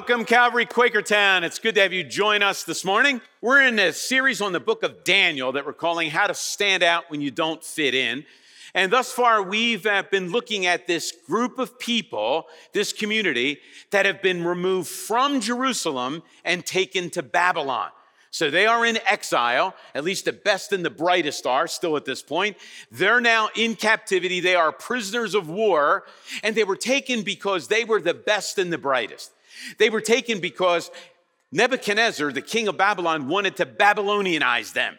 welcome, Calvary Quakertown. It's good to have you join us this morning. We're in a series on the book of Daniel that we're calling How to Stand Out When You Don't Fit In. And thus far, we've uh, been looking at this group of people, this community, that have been removed from Jerusalem and taken to Babylon. So they are in exile, at least the best and the brightest are still at this point. They're now in captivity. They are prisoners of war, and they were taken because they were the best and the brightest. They were taken because Nebuchadnezzar, the king of Babylon, wanted to Babylonianize them.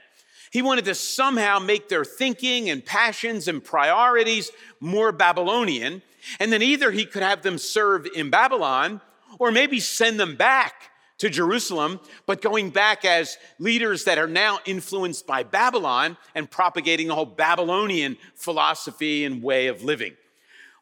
He wanted to somehow make their thinking and passions and priorities more Babylonian. And then either he could have them serve in Babylon or maybe send them back to Jerusalem, but going back as leaders that are now influenced by Babylon and propagating the whole Babylonian philosophy and way of living.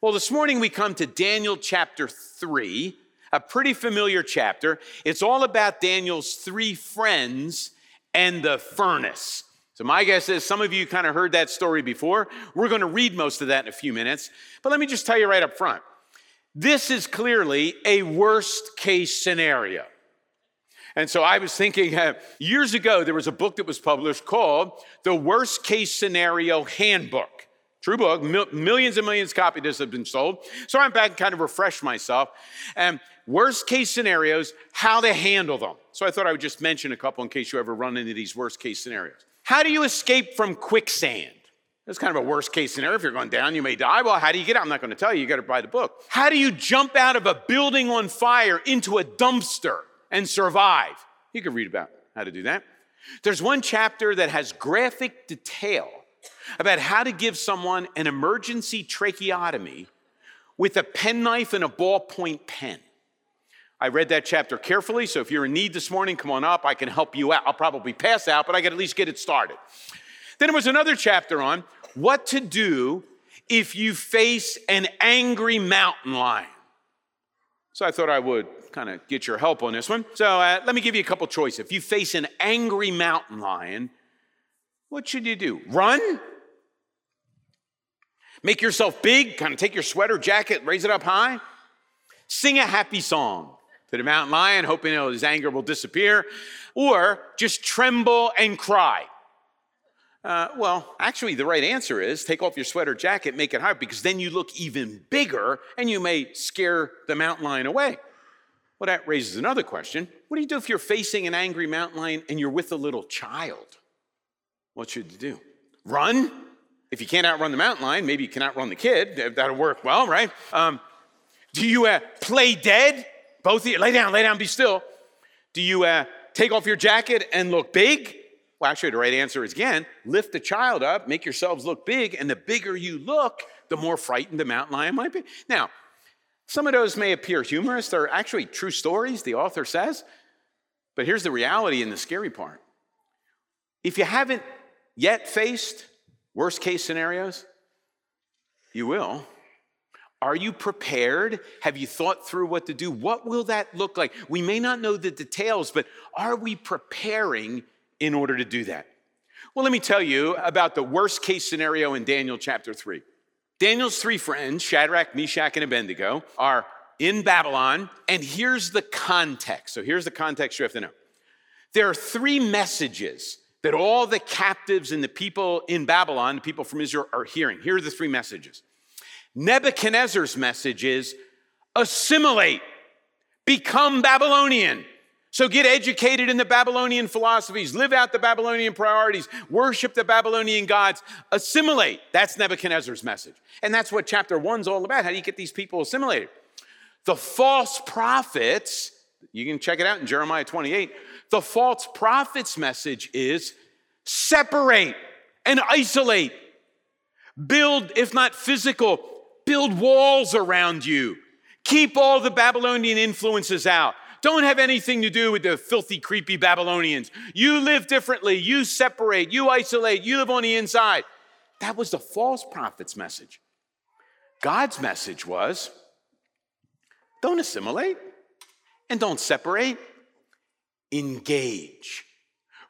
Well, this morning we come to Daniel chapter 3, a pretty familiar chapter. It's all about Daniel's three friends and the furnace. So, my guess is some of you kind of heard that story before. We're going to read most of that in a few minutes. But let me just tell you right up front this is clearly a worst case scenario. And so I was thinking uh, years ago, there was a book that was published called The Worst Case Scenario Handbook. True book, mil- millions and millions of copies have been sold. So I'm back and kind of refresh myself. And worst case scenarios, how to handle them. So I thought I would just mention a couple in case you ever run into these worst case scenarios. How do you escape from quicksand? That's kind of a worst case scenario. If you're going down, you may die. Well, how do you get out? I'm not going to tell you. You got to buy the book. How do you jump out of a building on fire into a dumpster? and survive. You can read about how to do that. There's one chapter that has graphic detail about how to give someone an emergency tracheotomy with a penknife and a ballpoint pen. I read that chapter carefully, so if you're in need this morning, come on up. I can help you out. I'll probably pass out, but I can at least get it started. Then there was another chapter on what to do if you face an angry mountain lion. So I thought I would kind of get your help on this one. So uh, let me give you a couple choices. If you face an angry mountain lion, what should you do? Run? Make yourself big, kind of take your sweater jacket, raise it up high. Sing a happy song to the mountain lion, hoping his anger will disappear. Or just tremble and cry. Uh, well, actually, the right answer is take off your sweater jacket, make it higher, because then you look even bigger and you may scare the mountain lion away. Well, that raises another question. What do you do if you're facing an angry mountain lion and you're with a little child? What should you do? Run? If you can't outrun the mountain lion, maybe you can outrun the kid. That'll work well, right? Um, do you uh, play dead? Both of you, lay down, lay down, be still. Do you uh, take off your jacket and look big? Well, actually, the right answer is again, lift the child up, make yourselves look big, and the bigger you look, the more frightened the mountain lion might be. Now, some of those may appear humorous. They're actually true stories, the author says. But here's the reality and the scary part. If you haven't yet faced worst case scenarios, you will. Are you prepared? Have you thought through what to do? What will that look like? We may not know the details, but are we preparing in order to do that? Well, let me tell you about the worst case scenario in Daniel chapter 3. Daniel's three friends, Shadrach, Meshach, and Abednego, are in Babylon, and here's the context. So here's the context you have to know. There are three messages that all the captives and the people in Babylon, the people from Israel, are hearing. Here are the three messages. Nebuchadnezzar's message is assimilate, become Babylonian. So get educated in the Babylonian philosophies, live out the Babylonian priorities, worship the Babylonian gods, assimilate. That's Nebuchadnezzar's message. And that's what chapter one's all about. How do you get these people assimilated? The false prophets, you can check it out in Jeremiah 28. The false prophets' message is separate and isolate. Build, if not physical, build walls around you. Keep all the Babylonian influences out don't have anything to do with the filthy, creepy Babylonians. You live differently. You separate. You isolate. You live on the inside. That was the false prophet's message. God's message was don't assimilate and don't separate. Engage.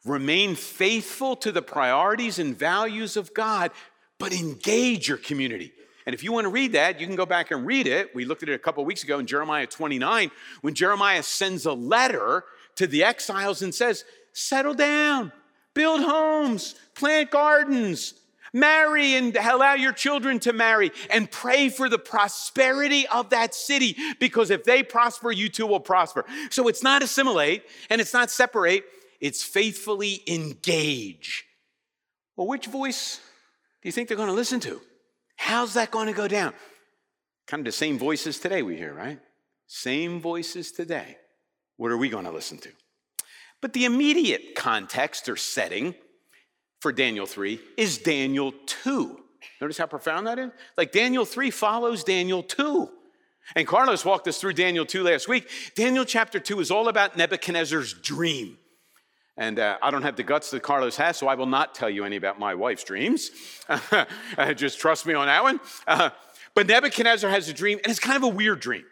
Remain faithful to the priorities and values of God, but engage your community. And if you want to read that, you can go back and read it. We looked at it a couple weeks ago in Jeremiah 29 when Jeremiah sends a letter to the exiles and says, Settle down, build homes, plant gardens, marry and allow your children to marry, and pray for the prosperity of that city because if they prosper, you too will prosper. So it's not assimilate and it's not separate, it's faithfully engage. Well, which voice do you think they're going to listen to? How's that going to go down? Kind of the same voices today we hear, right? Same voices today. What are we going to listen to? But the immediate context or setting for Daniel 3 is Daniel 2. Notice how profound that is? Like Daniel 3 follows Daniel 2. And Carlos walked us through Daniel 2 last week. Daniel chapter 2 is all about Nebuchadnezzar's dream. And uh, I don't have the guts that Carlos has, so I will not tell you any about my wife's dreams. Just trust me on that one. Uh, but Nebuchadnezzar has a dream, and it's kind of a weird dream.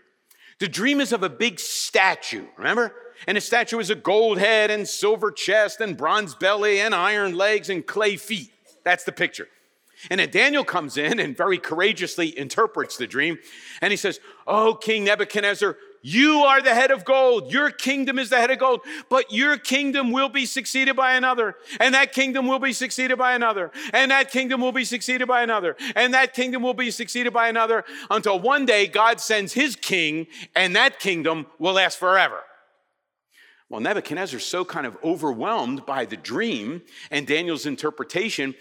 The dream is of a big statue, remember? And the statue is a gold head and silver chest and bronze belly and iron legs and clay feet. That's the picture. And then Daniel comes in and very courageously interprets the dream. And he says, Oh, King Nebuchadnezzar, you are the head of gold. Your kingdom is the head of gold, but your kingdom will be succeeded by another. And that kingdom will be succeeded by another. And that kingdom will be succeeded by another. And that kingdom will be succeeded by another until one day God sends his king and that kingdom will last forever. Well, Nebuchadnezzar's so kind of overwhelmed by the dream and Daniel's interpretation.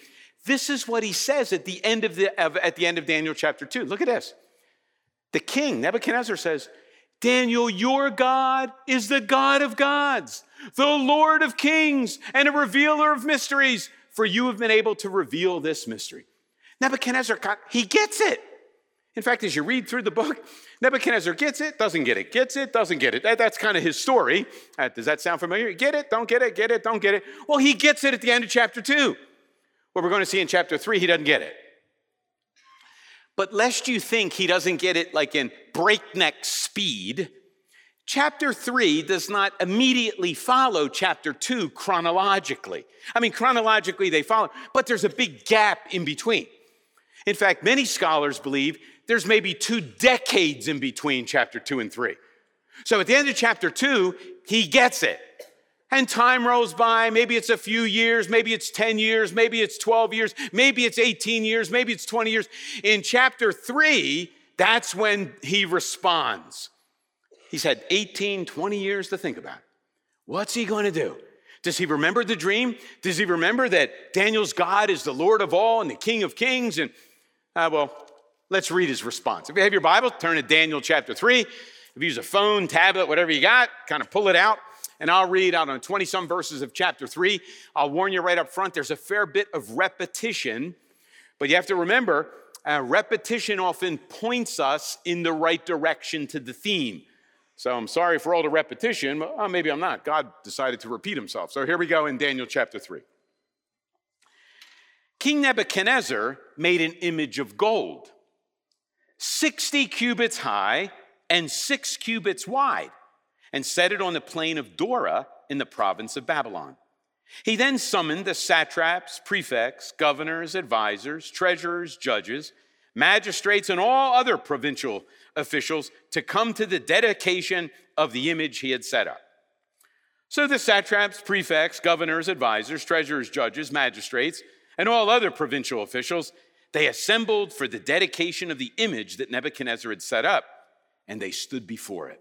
This is what he says at the end of, the, at the end of Daniel chapter 2. Look at this. The king, Nebuchadnezzar says, Daniel, your God is the God of gods, the Lord of kings, and a revealer of mysteries, for you have been able to reveal this mystery. Nebuchadnezzar, he gets it. In fact, as you read through the book, Nebuchadnezzar gets it, doesn't get it, gets it, doesn't get it. That, that's kind of his story. Uh, does that sound familiar? Get it, don't get it, get it, don't get it. Well, he gets it at the end of chapter two. What we're going to see in chapter three, he doesn't get it. But lest you think he doesn't get it like in breakneck speed, chapter 3 does not immediately follow chapter 2 chronologically. I mean, chronologically they follow, but there's a big gap in between. In fact, many scholars believe there's maybe two decades in between chapter 2 and 3. So at the end of chapter 2, he gets it. And time rolls by. Maybe it's a few years, maybe it's 10 years, maybe it's 12 years, maybe it's 18 years, maybe it's 20 years. In chapter three, that's when he responds. He's had 18, 20 years to think about. What's he going to do? Does he remember the dream? Does he remember that Daniel's God is the Lord of all and the King of kings? And, uh, well, let's read his response. If you have your Bible, turn to Daniel chapter 3. If you use a phone, tablet, whatever you got, kind of pull it out and I'll read out on 20 some verses of chapter 3. I'll warn you right up front, there's a fair bit of repetition, but you have to remember, uh, repetition often points us in the right direction to the theme. So I'm sorry for all the repetition, but oh, maybe I'm not. God decided to repeat himself. So here we go in Daniel chapter 3. King Nebuchadnezzar made an image of gold, 60 cubits high and six cubits wide and set it on the plain of Dura in the province of Babylon. He then summoned the satraps, prefects, governors, advisors, treasurers, judges, magistrates, and all other provincial officials to come to the dedication of the image he had set up. So the satraps, prefects, governors, advisors, treasurers, judges, magistrates, and all other provincial officials, they assembled for the dedication of the image that Nebuchadnezzar had set up, and they stood before it.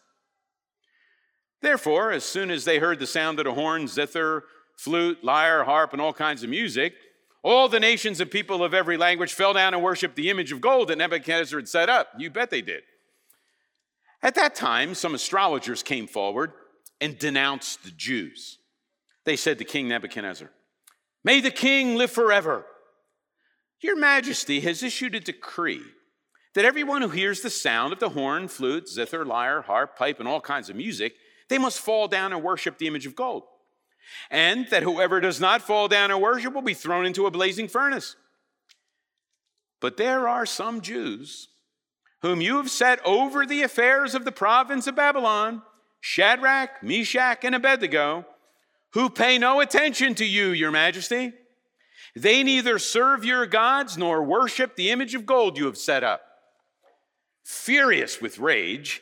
Therefore, as soon as they heard the sound of the horn, zither, flute, lyre, harp, and all kinds of music, all the nations and people of every language fell down and worshiped the image of gold that Nebuchadnezzar had set up. You bet they did. At that time, some astrologers came forward and denounced the Jews. They said to King Nebuchadnezzar, May the king live forever. Your majesty has issued a decree that everyone who hears the sound of the horn, flute, zither, lyre, harp, pipe, and all kinds of music, they must fall down and worship the image of gold. And that whoever does not fall down and worship will be thrown into a blazing furnace. But there are some Jews whom you have set over the affairs of the province of Babylon, Shadrach, Meshach, and Abednego, who pay no attention to you, your majesty. They neither serve your gods nor worship the image of gold you have set up. Furious with rage,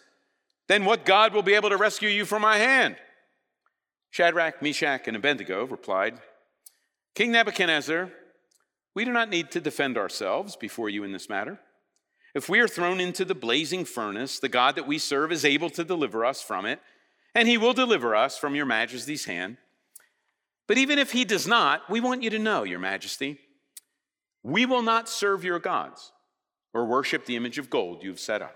Then what God will be able to rescue you from my hand? Shadrach, Meshach, and Abednego replied, King Nebuchadnezzar, we do not need to defend ourselves before you in this matter. If we are thrown into the blazing furnace, the God that we serve is able to deliver us from it, and he will deliver us from your majesty's hand. But even if he does not, we want you to know, your majesty, we will not serve your gods or worship the image of gold you've set up.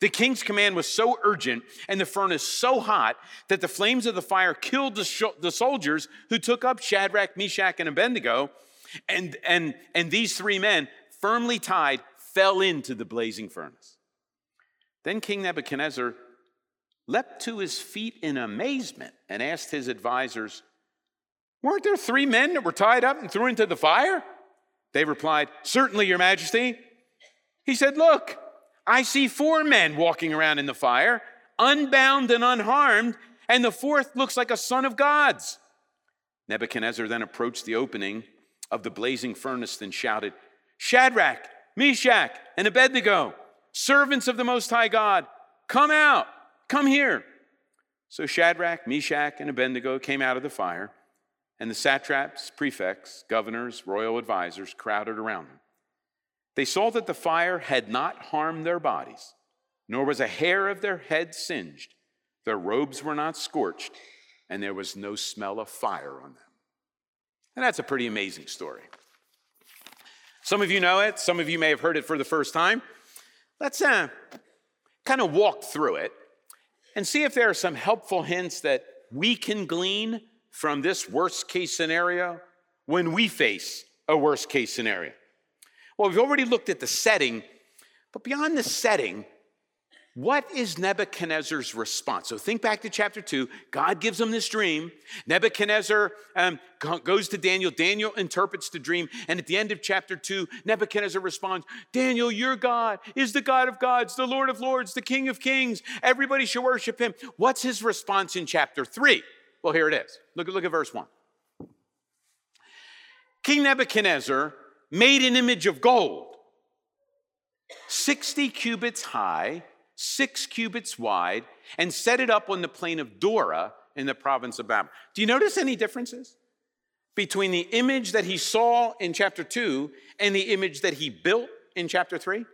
The king's command was so urgent and the furnace so hot that the flames of the fire killed the, sh- the soldiers who took up Shadrach, Meshach, and Abednego. And, and, and these three men, firmly tied, fell into the blazing furnace. Then King Nebuchadnezzar leapt to his feet in amazement and asked his advisors, Weren't there three men that were tied up and thrown into the fire? They replied, Certainly, Your Majesty. He said, Look, I see four men walking around in the fire, unbound and unharmed, and the fourth looks like a son of God's. Nebuchadnezzar then approached the opening of the blazing furnace and shouted, Shadrach, Meshach, and Abednego, servants of the Most High God, come out, come here. So Shadrach, Meshach, and Abednego came out of the fire, and the satraps, prefects, governors, royal advisers crowded around them. They saw that the fire had not harmed their bodies, nor was a hair of their head singed. Their robes were not scorched, and there was no smell of fire on them. And that's a pretty amazing story. Some of you know it, some of you may have heard it for the first time. Let's uh, kind of walk through it and see if there are some helpful hints that we can glean from this worst case scenario when we face a worst case scenario. Well, we've already looked at the setting, but beyond the setting, what is Nebuchadnezzar's response? So think back to chapter two. God gives him this dream. Nebuchadnezzar um, goes to Daniel. Daniel interprets the dream. And at the end of chapter two, Nebuchadnezzar responds Daniel, your God is the God of gods, the Lord of lords, the King of kings. Everybody should worship him. What's his response in chapter three? Well, here it is. Look, look at verse one. King Nebuchadnezzar made an image of gold, 60 cubits high, six cubits wide, and set it up on the plain of Dura in the province of Babylon. Do you notice any differences between the image that he saw in chapter 2 and the image that he built in chapter 3?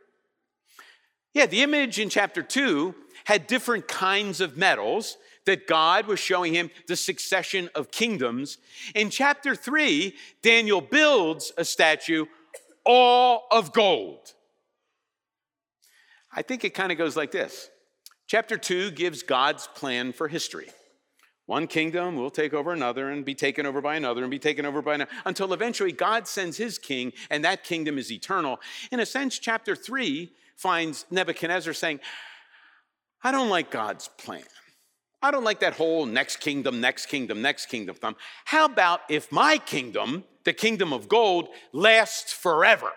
Yeah, the image in chapter 2 had different kinds of metals that God was showing him the succession of kingdoms. In chapter 3, Daniel builds a statue all of gold. I think it kind of goes like this Chapter 2 gives God's plan for history. One kingdom will take over another and be taken over by another and be taken over by another until eventually God sends his king and that kingdom is eternal. In a sense, chapter 3 finds Nebuchadnezzar saying, I don't like God's plan. I don't like that whole next kingdom, next kingdom, next kingdom thumb. How about if my kingdom, the kingdom of gold, lasts forever?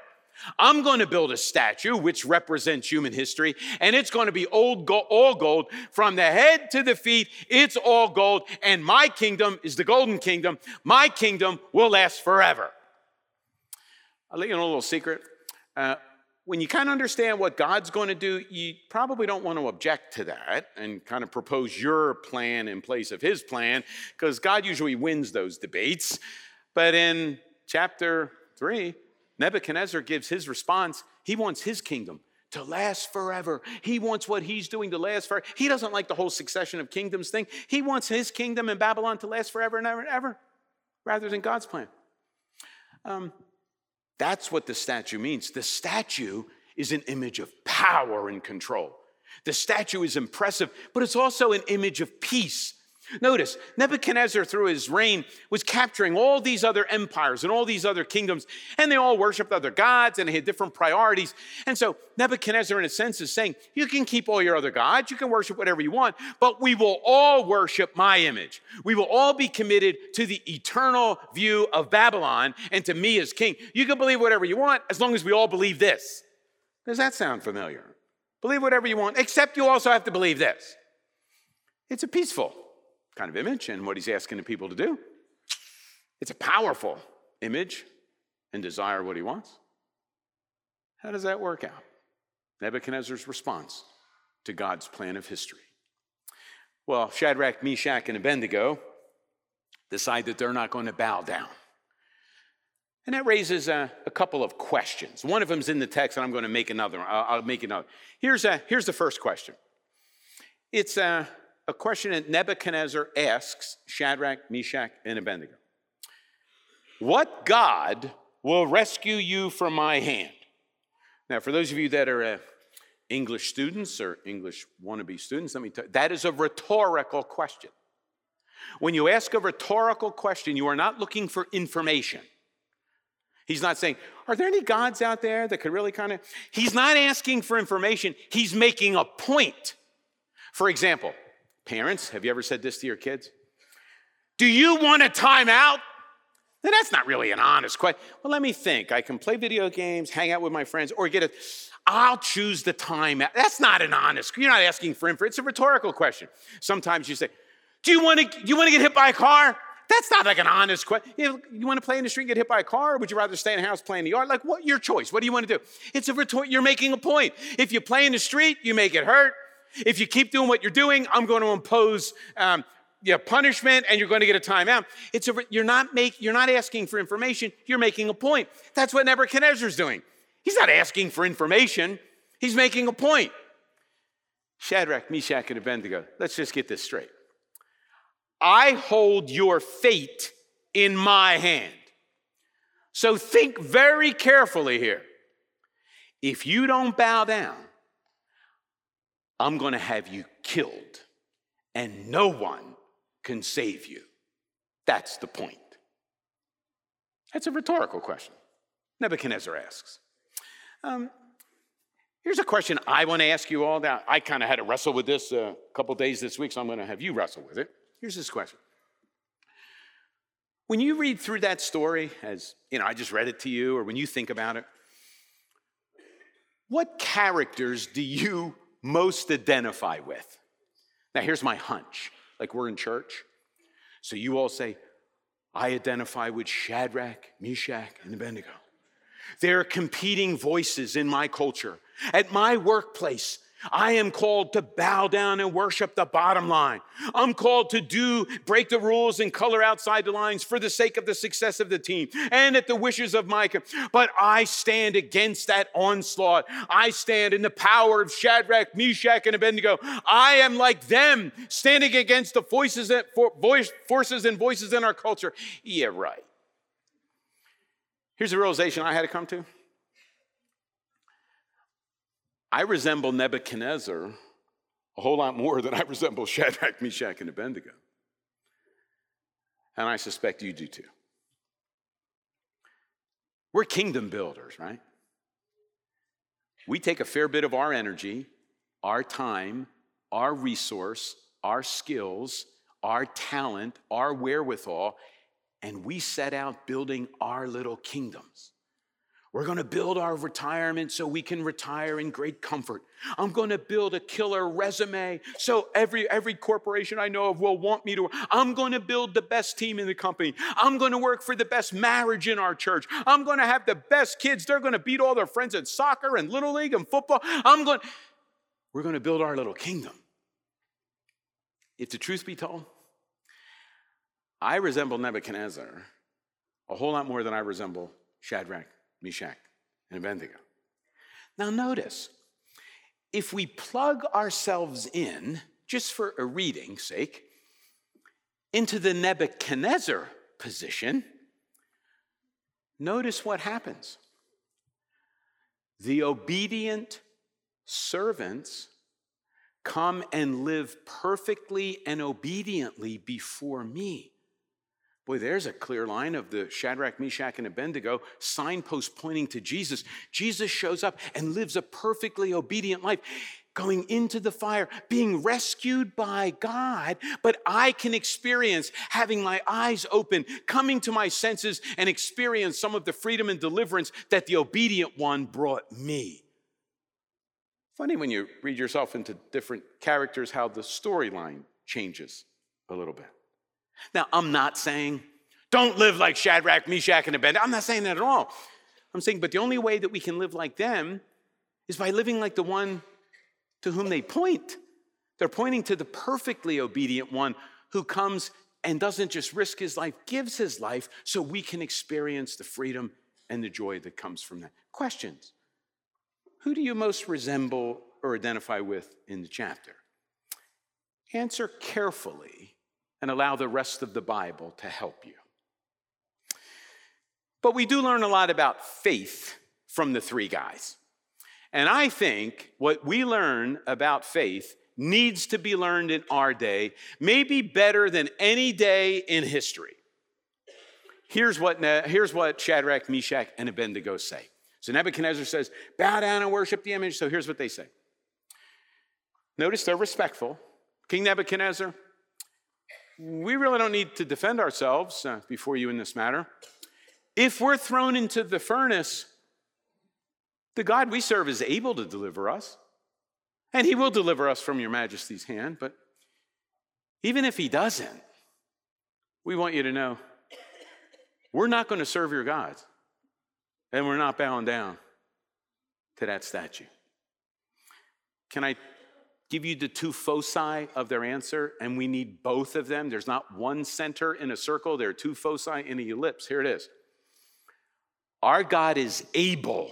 I'm going to build a statue which represents human history, and it's going to be old all gold from the head to the feet. It's all gold, and my kingdom is the golden kingdom. My kingdom will last forever. I'll let you know a little secret. Uh, when you kind of understand what God's going to do, you probably don't want to object to that and kind of propose your plan in place of his plan, because God usually wins those debates. But in chapter 3, Nebuchadnezzar gives his response. He wants his kingdom to last forever. He wants what he's doing to last forever. He doesn't like the whole succession of kingdoms thing. He wants his kingdom in Babylon to last forever and ever and ever, rather than God's plan. Um, that's what the statue means. The statue is an image of power and control. The statue is impressive, but it's also an image of peace Notice, Nebuchadnezzar, through his reign, was capturing all these other empires and all these other kingdoms, and they all worshiped other gods and they had different priorities. And so, Nebuchadnezzar, in a sense, is saying, You can keep all your other gods, you can worship whatever you want, but we will all worship my image. We will all be committed to the eternal view of Babylon and to me as king. You can believe whatever you want as long as we all believe this. Does that sound familiar? Believe whatever you want, except you also have to believe this. It's a peaceful kind of image and what he's asking the people to do. It's a powerful image and desire what he wants. How does that work out? Nebuchadnezzar's response to God's plan of history. Well, Shadrach, Meshach, and Abednego decide that they're not going to bow down. And that raises a, a, couple of questions. One of them's in the text, and I'm going to make another. I'll, I'll make another. Here's, a, here's the first question. It's uh, a question that Nebuchadnezzar asks Shadrach, Meshach, and Abednego What God will rescue you from my hand? Now, for those of you that are uh, English students or English wannabe students, let me tell you, that is a rhetorical question. When you ask a rhetorical question, you are not looking for information. He's not saying, Are there any gods out there that could really kind of. He's not asking for information, he's making a point. For example, Parents, have you ever said this to your kids? Do you want a timeout? Now, that's not really an honest question. Well, let me think. I can play video games, hang out with my friends, or get a. I'll choose the timeout. That's not an honest. You're not asking for info. It's a rhetorical question. Sometimes you say, "Do you want to? You want to get hit by a car?" That's not like an honest question. You, want to play in the street and get hit by a car, or would you rather stay in the house play in the yard? Like, what? Your choice. What do you want to do? It's a rhetorical. You're making a point. If you play in the street, you may get hurt. If you keep doing what you're doing, I'm going to impose um, yeah, punishment and you're going to get a timeout. It's a, you're, not make, you're not asking for information, you're making a point. That's what Nebuchadnezzar's doing. He's not asking for information, he's making a point. Shadrach, Meshach, and Abednego, let's just get this straight. I hold your fate in my hand. So think very carefully here. If you don't bow down, I'm going to have you killed, and no one can save you. That's the point. That's a rhetorical question. Nebuchadnezzar asks. Um, here's a question I want to ask you all. Now, I kind of had to wrestle with this a couple days this week, so I'm going to have you wrestle with it. Here's this question. When you read through that story, as you know, I just read it to you, or when you think about it, what characters do you most identify with. Now, here's my hunch like we're in church. So you all say, I identify with Shadrach, Meshach, and Abednego. There are competing voices in my culture. At my workplace, I am called to bow down and worship the bottom line. I'm called to do, break the rules and color outside the lines for the sake of the success of the team and at the wishes of my. But I stand against that onslaught. I stand in the power of Shadrach, Meshach, and Abednego. I am like them, standing against the voices and, for, voice, forces and voices in our culture. Yeah, right. Here's the realization I had to come to. I resemble Nebuchadnezzar a whole lot more than I resemble Shadrach, Meshach, and Abednego. And I suspect you do too. We're kingdom builders, right? We take a fair bit of our energy, our time, our resource, our skills, our talent, our wherewithal, and we set out building our little kingdoms. We're going to build our retirement so we can retire in great comfort. I'm going to build a killer resume so every every corporation I know of will want me to. I'm going to build the best team in the company. I'm going to work for the best marriage in our church. I'm going to have the best kids. They're going to beat all their friends in soccer and little league and football. I'm going We're going to build our little kingdom. If the truth be told, I resemble Nebuchadnezzar a whole lot more than I resemble Shadrach Meshach, and Abednego. Now, notice, if we plug ourselves in, just for a reading's sake, into the Nebuchadnezzar position, notice what happens. The obedient servants come and live perfectly and obediently before me. Boy, there's a clear line of the Shadrach, Meshach, and Abednego signpost pointing to Jesus. Jesus shows up and lives a perfectly obedient life, going into the fire, being rescued by God. But I can experience having my eyes open, coming to my senses, and experience some of the freedom and deliverance that the obedient one brought me. Funny when you read yourself into different characters how the storyline changes a little bit. Now, I'm not saying don't live like Shadrach, Meshach, and Abednego. I'm not saying that at all. I'm saying, but the only way that we can live like them is by living like the one to whom they point. They're pointing to the perfectly obedient one who comes and doesn't just risk his life, gives his life so we can experience the freedom and the joy that comes from that. Questions Who do you most resemble or identify with in the chapter? Answer carefully and allow the rest of the Bible to help you. But we do learn a lot about faith from the three guys. And I think what we learn about faith needs to be learned in our day, maybe better than any day in history. Here's what, here's what Shadrach, Meshach, and Abednego say. So Nebuchadnezzar says, Bow down and worship the image. So here's what they say. Notice they're respectful. King Nebuchadnezzar, we really don't need to defend ourselves uh, before you in this matter. If we're thrown into the furnace, the God we serve is able to deliver us, and he will deliver us from your majesty's hand. But even if he doesn't, we want you to know we're not going to serve your gods, and we're not bowing down to that statue. Can I give you the two foci of their answer, and we need both of them. There's not one center in a circle, there are two foci in a ellipse. Here it is. Our God is able,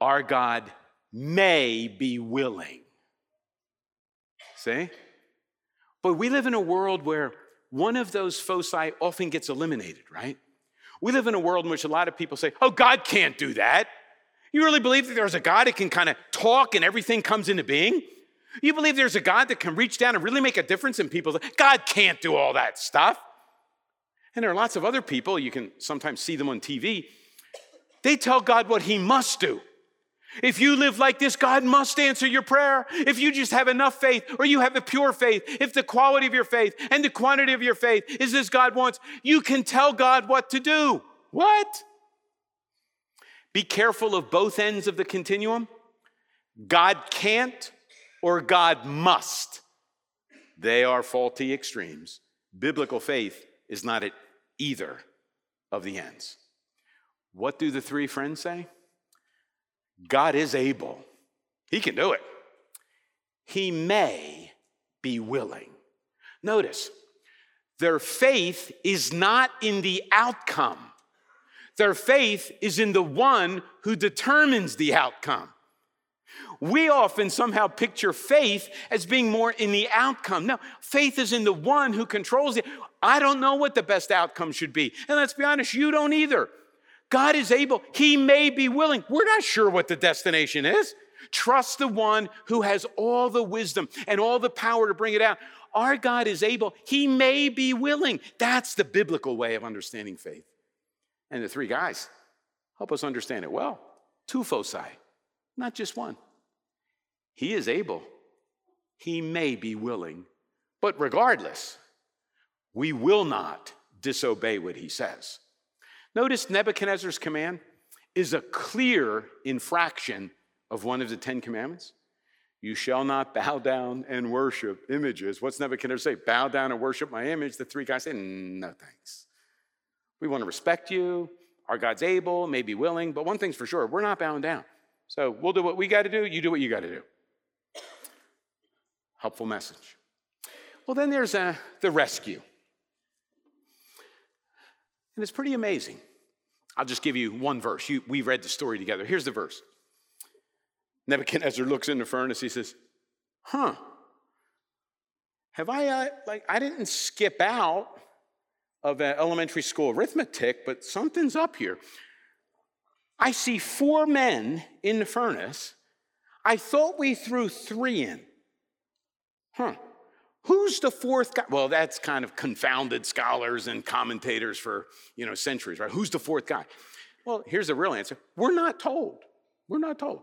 our God may be willing. See? But we live in a world where one of those foci often gets eliminated, right? We live in a world in which a lot of people say, oh, God can't do that. You really believe that there's a God that can kind of talk and everything comes into being? You believe there's a God that can reach down and really make a difference in people? God can't do all that stuff. And there are lots of other people, you can sometimes see them on TV, they tell God what He must do. If you live like this, God must answer your prayer. If you just have enough faith or you have a pure faith, if the quality of your faith and the quantity of your faith is as God wants, you can tell God what to do. What? Be careful of both ends of the continuum. God can't or God must. They are faulty extremes. Biblical faith is not at either of the ends. What do the three friends say? God is able, He can do it. He may be willing. Notice, their faith is not in the outcome. Their faith is in the one who determines the outcome. We often somehow picture faith as being more in the outcome. No, faith is in the one who controls it. I don't know what the best outcome should be. And let's be honest, you don't either. God is able, He may be willing. We're not sure what the destination is. Trust the one who has all the wisdom and all the power to bring it out. Our God is able, He may be willing. That's the biblical way of understanding faith. And the three guys help us understand it well. Two foci, not just one. He is able, he may be willing, but regardless, we will not disobey what he says. Notice Nebuchadnezzar's command is a clear infraction of one of the Ten Commandments. You shall not bow down and worship images. What's Nebuchadnezzar say? Bow down and worship my image. The three guys say, mm, No thanks. We want to respect you. Our God's able, may be willing, but one thing's for sure we're not bowing down. So we'll do what we got to do. You do what you got to do. Helpful message. Well, then there's uh, the rescue. And it's pretty amazing. I'll just give you one verse. You, we read the story together. Here's the verse Nebuchadnezzar looks in the furnace. He says, Huh, have I, uh, like, I didn't skip out of elementary school arithmetic, but something's up here. I see four men in the furnace. I thought we threw three in. Huh. Who's the fourth guy? Well, that's kind of confounded scholars and commentators for, you know, centuries, right? Who's the fourth guy? Well, here's the real answer. We're not told. We're not told.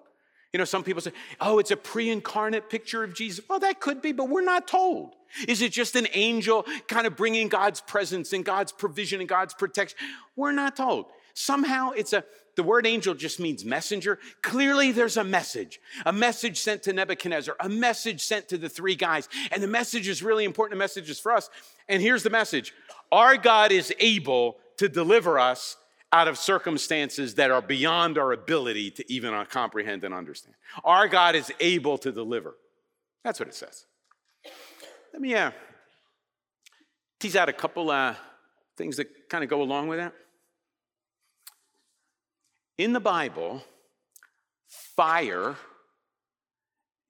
You know, some people say, oh, it's a pre incarnate picture of Jesus. Well, that could be, but we're not told. Is it just an angel kind of bringing God's presence and God's provision and God's protection? We're not told. Somehow it's a, the word angel just means messenger. Clearly there's a message, a message sent to Nebuchadnezzar, a message sent to the three guys. And the message is really important. The message is for us. And here's the message Our God is able to deliver us out of circumstances that are beyond our ability to even comprehend and understand. Our God is able to deliver. That's what it says. Let me uh, tease out a couple uh, things that kind of go along with that. In the Bible, fire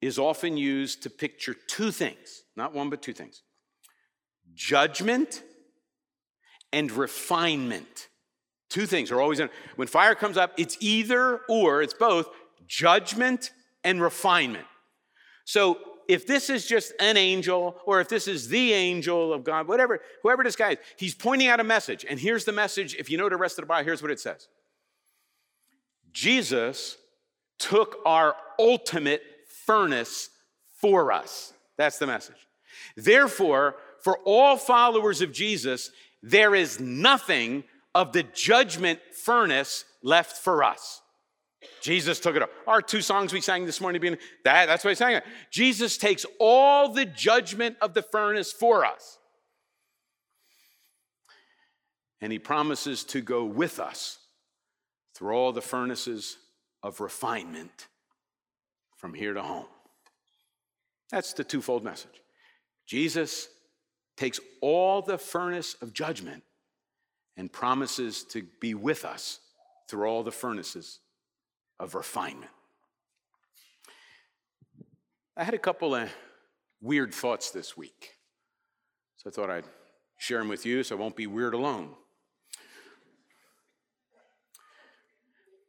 is often used to picture two things, not one, but two things judgment and refinement. Two things are always in. When fire comes up, it's either or, it's both judgment and refinement. So if this is just an angel, or if this is the angel of God, whatever, whoever this guy is, he's pointing out a message. And here's the message. If you know the rest of the Bible, here's what it says Jesus took our ultimate furnace for us. That's the message. Therefore, for all followers of Jesus, there is nothing of the judgment furnace left for us. Jesus took it up. Our two songs we sang this morning, being that, that's what I sang. Jesus takes all the judgment of the furnace for us. And he promises to go with us through all the furnaces of refinement from here to home. That's the twofold message. Jesus takes all the furnace of judgment and promises to be with us through all the furnaces of refinement. I had a couple of weird thoughts this week. So I thought I'd share them with you so I won't be weird alone.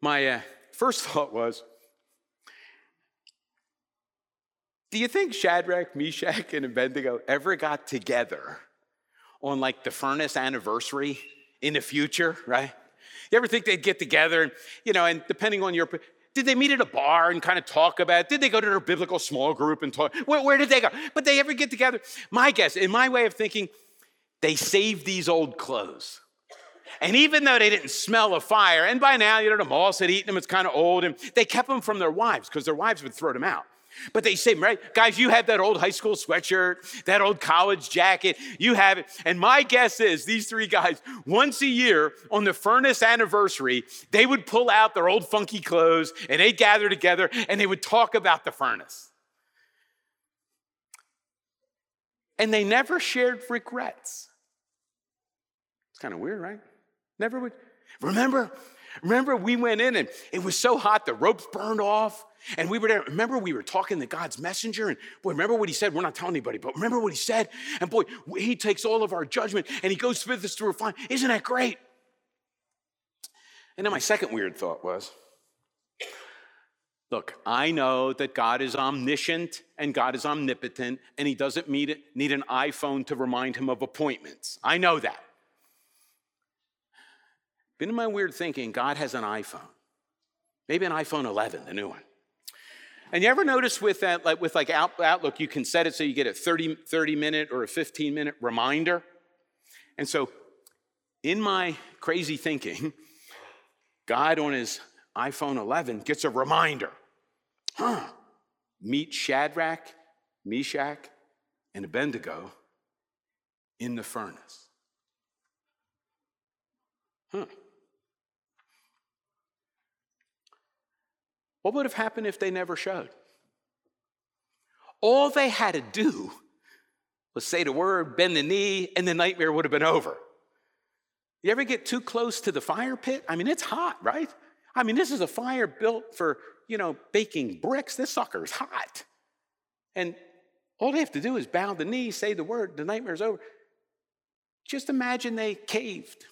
My uh, first thought was Do you think Shadrach, Meshach, and Abednego ever got together on like the furnace anniversary in the future, right? You ever think they'd get together and, you know, and depending on your, did they meet at a bar and kind of talk about it? Did they go to their biblical small group and talk? Where, where did they go? But they ever get together? My guess, in my way of thinking, they saved these old clothes. And even though they didn't smell of fire, and by now, you know, the moths had eaten them, it's kind of old, and they kept them from their wives because their wives would throw them out. But they say, right, guys, you have that old high school sweatshirt, that old college jacket, you have it. And my guess is these three guys, once a year on the furnace anniversary, they would pull out their old funky clothes and they'd gather together and they would talk about the furnace. And they never shared regrets. It's kind of weird, right? Never would. Remember, remember we went in and it was so hot, the ropes burned off. And we were there. Remember, we were talking to God's messenger, and boy, remember what he said? We're not telling anybody, but remember what he said? And boy, he takes all of our judgment and he goes with us to refine. Isn't that great? And then my second weird thought was look, I know that God is omniscient and God is omnipotent, and he doesn't need, need an iPhone to remind him of appointments. I know that. But in my weird thinking, God has an iPhone, maybe an iPhone 11, the new one. And you ever notice with that, like with like Outlook, you can set it so you get a 30, 30 minute or a 15 minute reminder. And so in my crazy thinking, God on his iPhone 11 gets a reminder. Huh. Meet Shadrach, Meshach, and Abednego in the furnace. Huh. What would have happened if they never showed? All they had to do was say the word, bend the knee, and the nightmare would have been over. You ever get too close to the fire pit? I mean, it's hot, right? I mean, this is a fire built for, you know, baking bricks. This sucker is hot. And all they have to do is bow the knee, say the word, the nightmare's over. Just imagine they caved.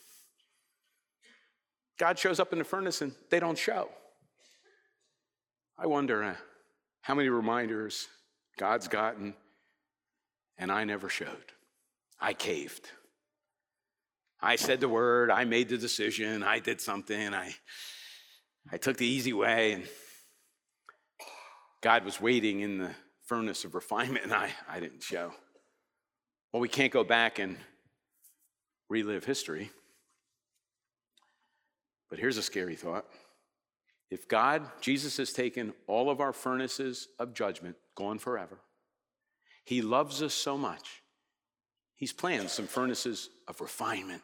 God shows up in the furnace and they don't show. I wonder uh, how many reminders God's gotten and I never showed. I caved. I said the word, I made the decision, I did something, I, I took the easy way, and God was waiting in the furnace of refinement, and I, I didn't show. Well, we can't go back and relive history. But here's a scary thought. If God, Jesus has taken all of our furnaces of judgment, gone forever, He loves us so much, He's planned some furnaces of refinement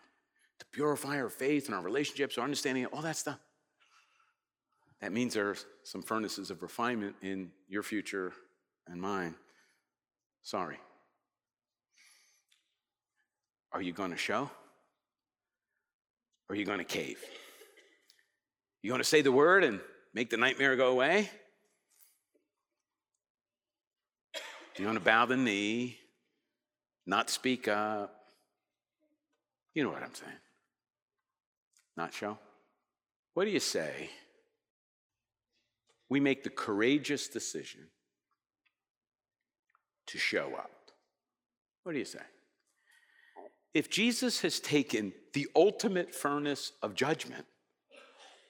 to purify our faith and our relationships, our understanding, all that stuff. That means there are some furnaces of refinement in your future and mine. Sorry. Are you going to show? Or are you going to cave? You want to say the word and make the nightmare go away? Do You want to bow the knee, not speak up? You know what I'm saying. Not show? What do you say? We make the courageous decision to show up. What do you say? If Jesus has taken the ultimate furnace of judgment,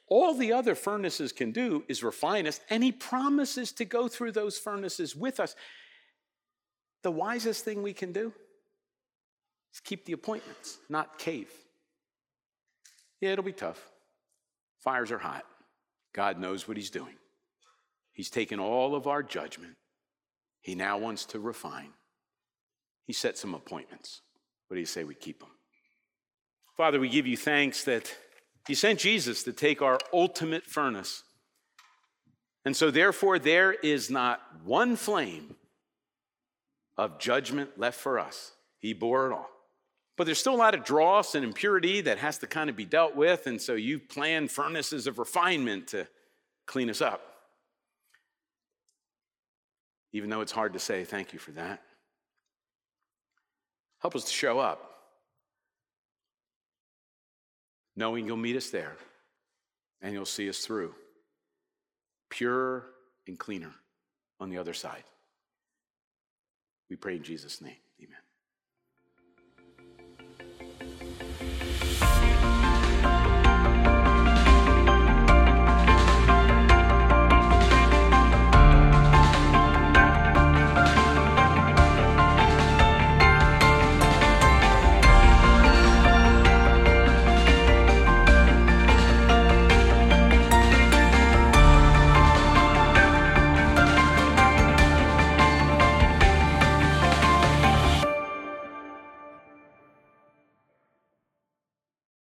all the other furnaces can do is refine us, and he promises to go through those furnaces with us. The wisest thing we can do is keep the appointments, not cave. Yeah, it'll be tough. Fires are hot. God knows what he's doing. He's taken all of our judgment he now wants to refine. He set some appointments. What do you say we keep them? Father, we give you thanks that you sent Jesus to take our ultimate furnace. And so, therefore, there is not one flame of judgment left for us. He bore it all. But there's still a lot of dross and impurity that has to kind of be dealt with. And so, you plan furnaces of refinement to clean us up even though it's hard to say thank you for that. Help us to show up, knowing you'll meet us there and you'll see us through, pure and cleaner on the other side. We pray in Jesus' name.